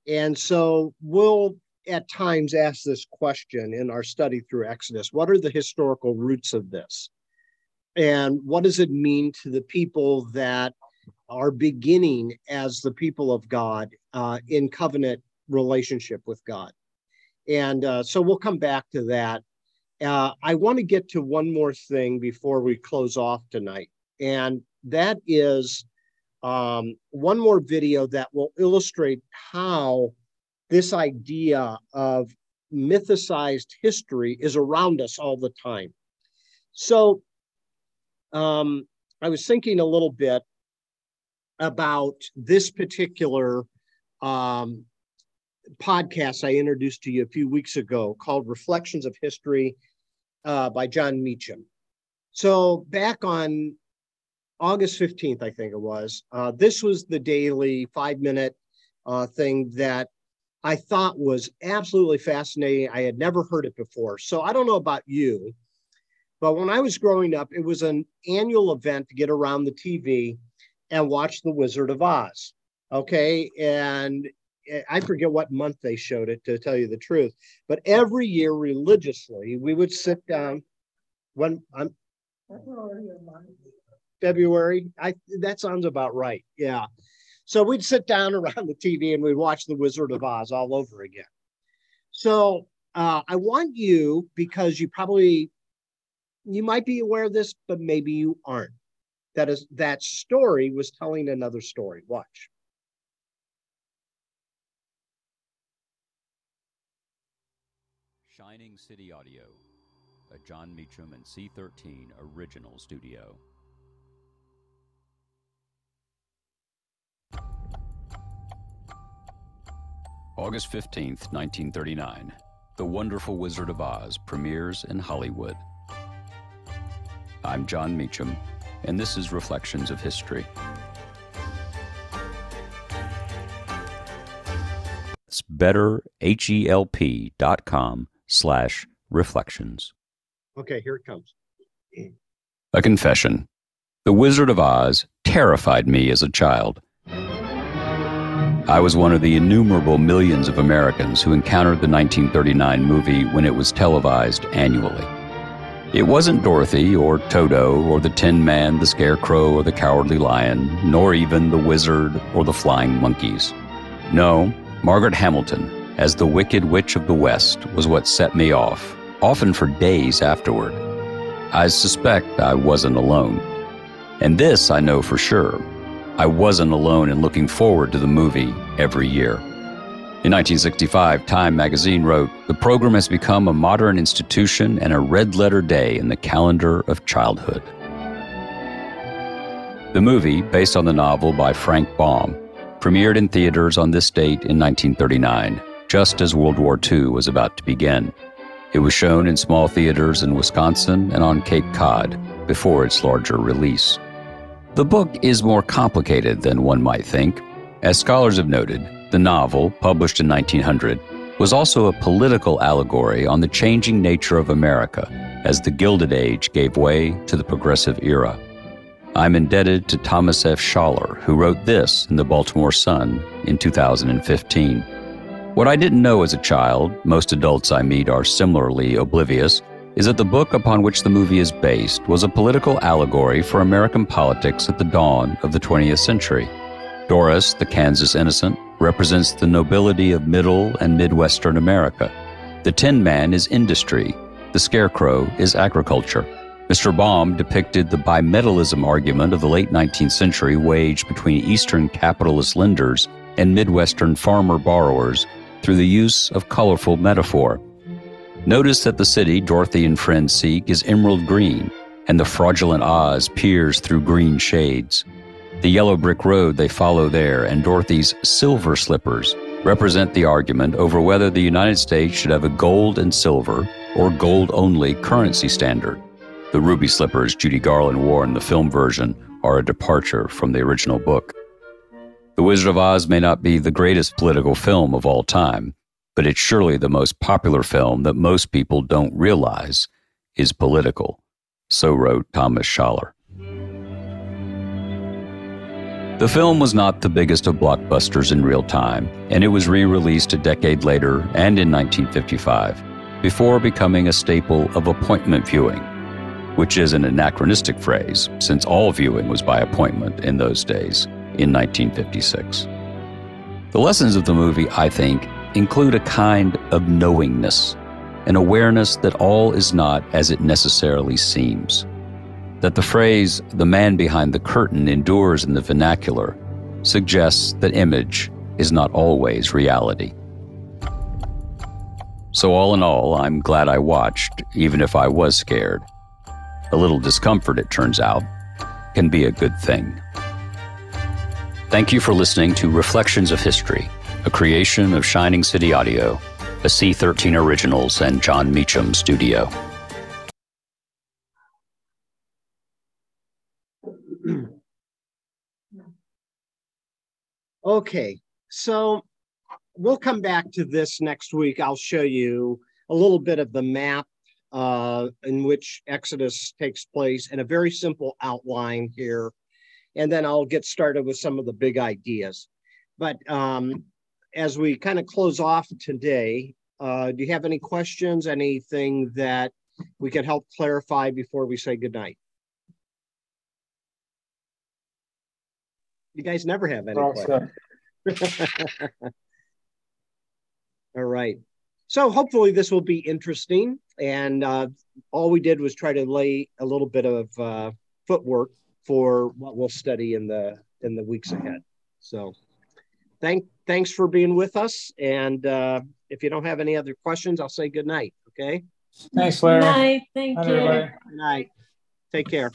and so we'll at times ask this question in our study through Exodus: What are the historical roots of this, and what does it mean to the people that are beginning as the people of God uh, in covenant relationship with God. And uh, so we'll come back to that. Uh, I want to get to one more thing before we close off tonight, and that is um, one more video that will illustrate how this idea of mythicized history is around us all the time. So um, I was thinking a little bit about this particular um, podcast I introduced to you a few weeks ago called Reflections of History uh, by Jon Meacham. So, back on August 15th, I think it was, uh, this was the daily five minute uh, thing that I thought was absolutely fascinating. I had never heard it before. So, I don't know about you, but when I was growing up, it was an annual event to get around the TV and watch The Wizard of Oz. Okay. And I forget what month they showed it to tell you the truth, but every year religiously, we would sit down when I'm February. I that sounds about right. Yeah. So we'd sit down around the TV and we'd watch The Wizard of Oz all over again. So uh, I want you because you probably you might be aware of this, but maybe you aren't that is that story was telling another story. Watch. Shining City Audio, a Jon Meacham and C13 original studio. August 15th, 1939. The Wonderful Wizard of Oz premieres in Hollywood. I'm Jon Meacham, and this is Reflections of History. It's betterhelp.com slash reflections. Okay, here it comes. A confession. The Wizard of Oz terrified me as a child. I was one of the innumerable millions of Americans who encountered the 1939 movie when it was televised annually. It wasn't Dorothy or Toto or the Tin Man, the Scarecrow or the Cowardly Lion, nor even the Wizard or the Flying Monkeys. No, Margaret Hamilton, as the Wicked Witch of the West, was what set me off, often for days afterward. I suspect I wasn't alone. And this I know for sure. I wasn't alone in looking forward to the movie every year. In 1965, Time magazine wrote, The program has become a modern institution and a red letter day in the calendar of childhood. The movie, based on the novel by Frank Baum, premiered in theaters on this date in 1939, just as World War II was about to begin. It was shown in small theaters in Wisconsin and on Cape Cod before its larger release. The book is more complicated than one might think. As scholars have noted, the novel, published in 1900, was also a political allegory on the changing nature of America as the Gilded Age gave way to the Progressive Era. I'm indebted to Thomas F. Schaller, who wrote this in the Baltimore Sun in 2015. What I didn't know as a child, most adults I meet are similarly oblivious, is that the book upon which the movie is based was a political allegory for American politics at the dawn of the 20th century. Doris, the Kansas innocent, represents the nobility of middle and Midwestern America. The Tin Man is industry. The Scarecrow is agriculture. Mr. Baum depicted the bimetallism argument of the late 19th century waged between Eastern capitalist lenders and Midwestern farmer borrowers through the use of colorful metaphor. Notice that the city Dorothy and friends seek is emerald green, and the fraudulent Oz peers through green shades. The yellow brick road they follow there and Dorothy's silver slippers represent the argument over whether the United States should have a gold and silver or gold only currency standard. The ruby slippers Judy Garland wore in the film version are a departure from the original book. The Wizard of Oz may not be the greatest political film of all time, but it's surely the most popular film that most people don't realize is political. So wrote Thomas Schaller. The film was not the biggest of blockbusters in real time, and it was re released a decade later and in 1955, before becoming a staple of appointment viewing, which is an anachronistic phrase since all viewing was by appointment in those days in 1956. The lessons of the movie, I think, include a kind of knowingness, an awareness that all is not as it necessarily seems that the phrase, the man behind the curtain, endures in the vernacular suggests that image is not always reality. So, all in all, I'm glad I watched, even if I was scared. A little discomfort, it turns out, can be a good thing. Thank you for listening to Reflections of History, a creation of Shining City Audio, a C13 Originals and Jon Meacham studio. Okay, so we'll come back to this next week. I'll show you a little bit of the map uh, in which Exodus takes place and a very simple outline here. And then I'll get started with some of the big ideas. But um, as we kind of close off today, uh, do you have any questions, anything that we can help clarify before we say goodnight? You guys never have any questions. All right. So hopefully this will be interesting. And uh, all we did was try to lay a little bit of uh, footwork for what we'll study in the in the weeks ahead. So thank thanks for being with us. And uh, if you don't have any other questions, I'll say good night. Okay. Thanks, Larry. Good night. Thank Night, you. everybody. Good night. Take care.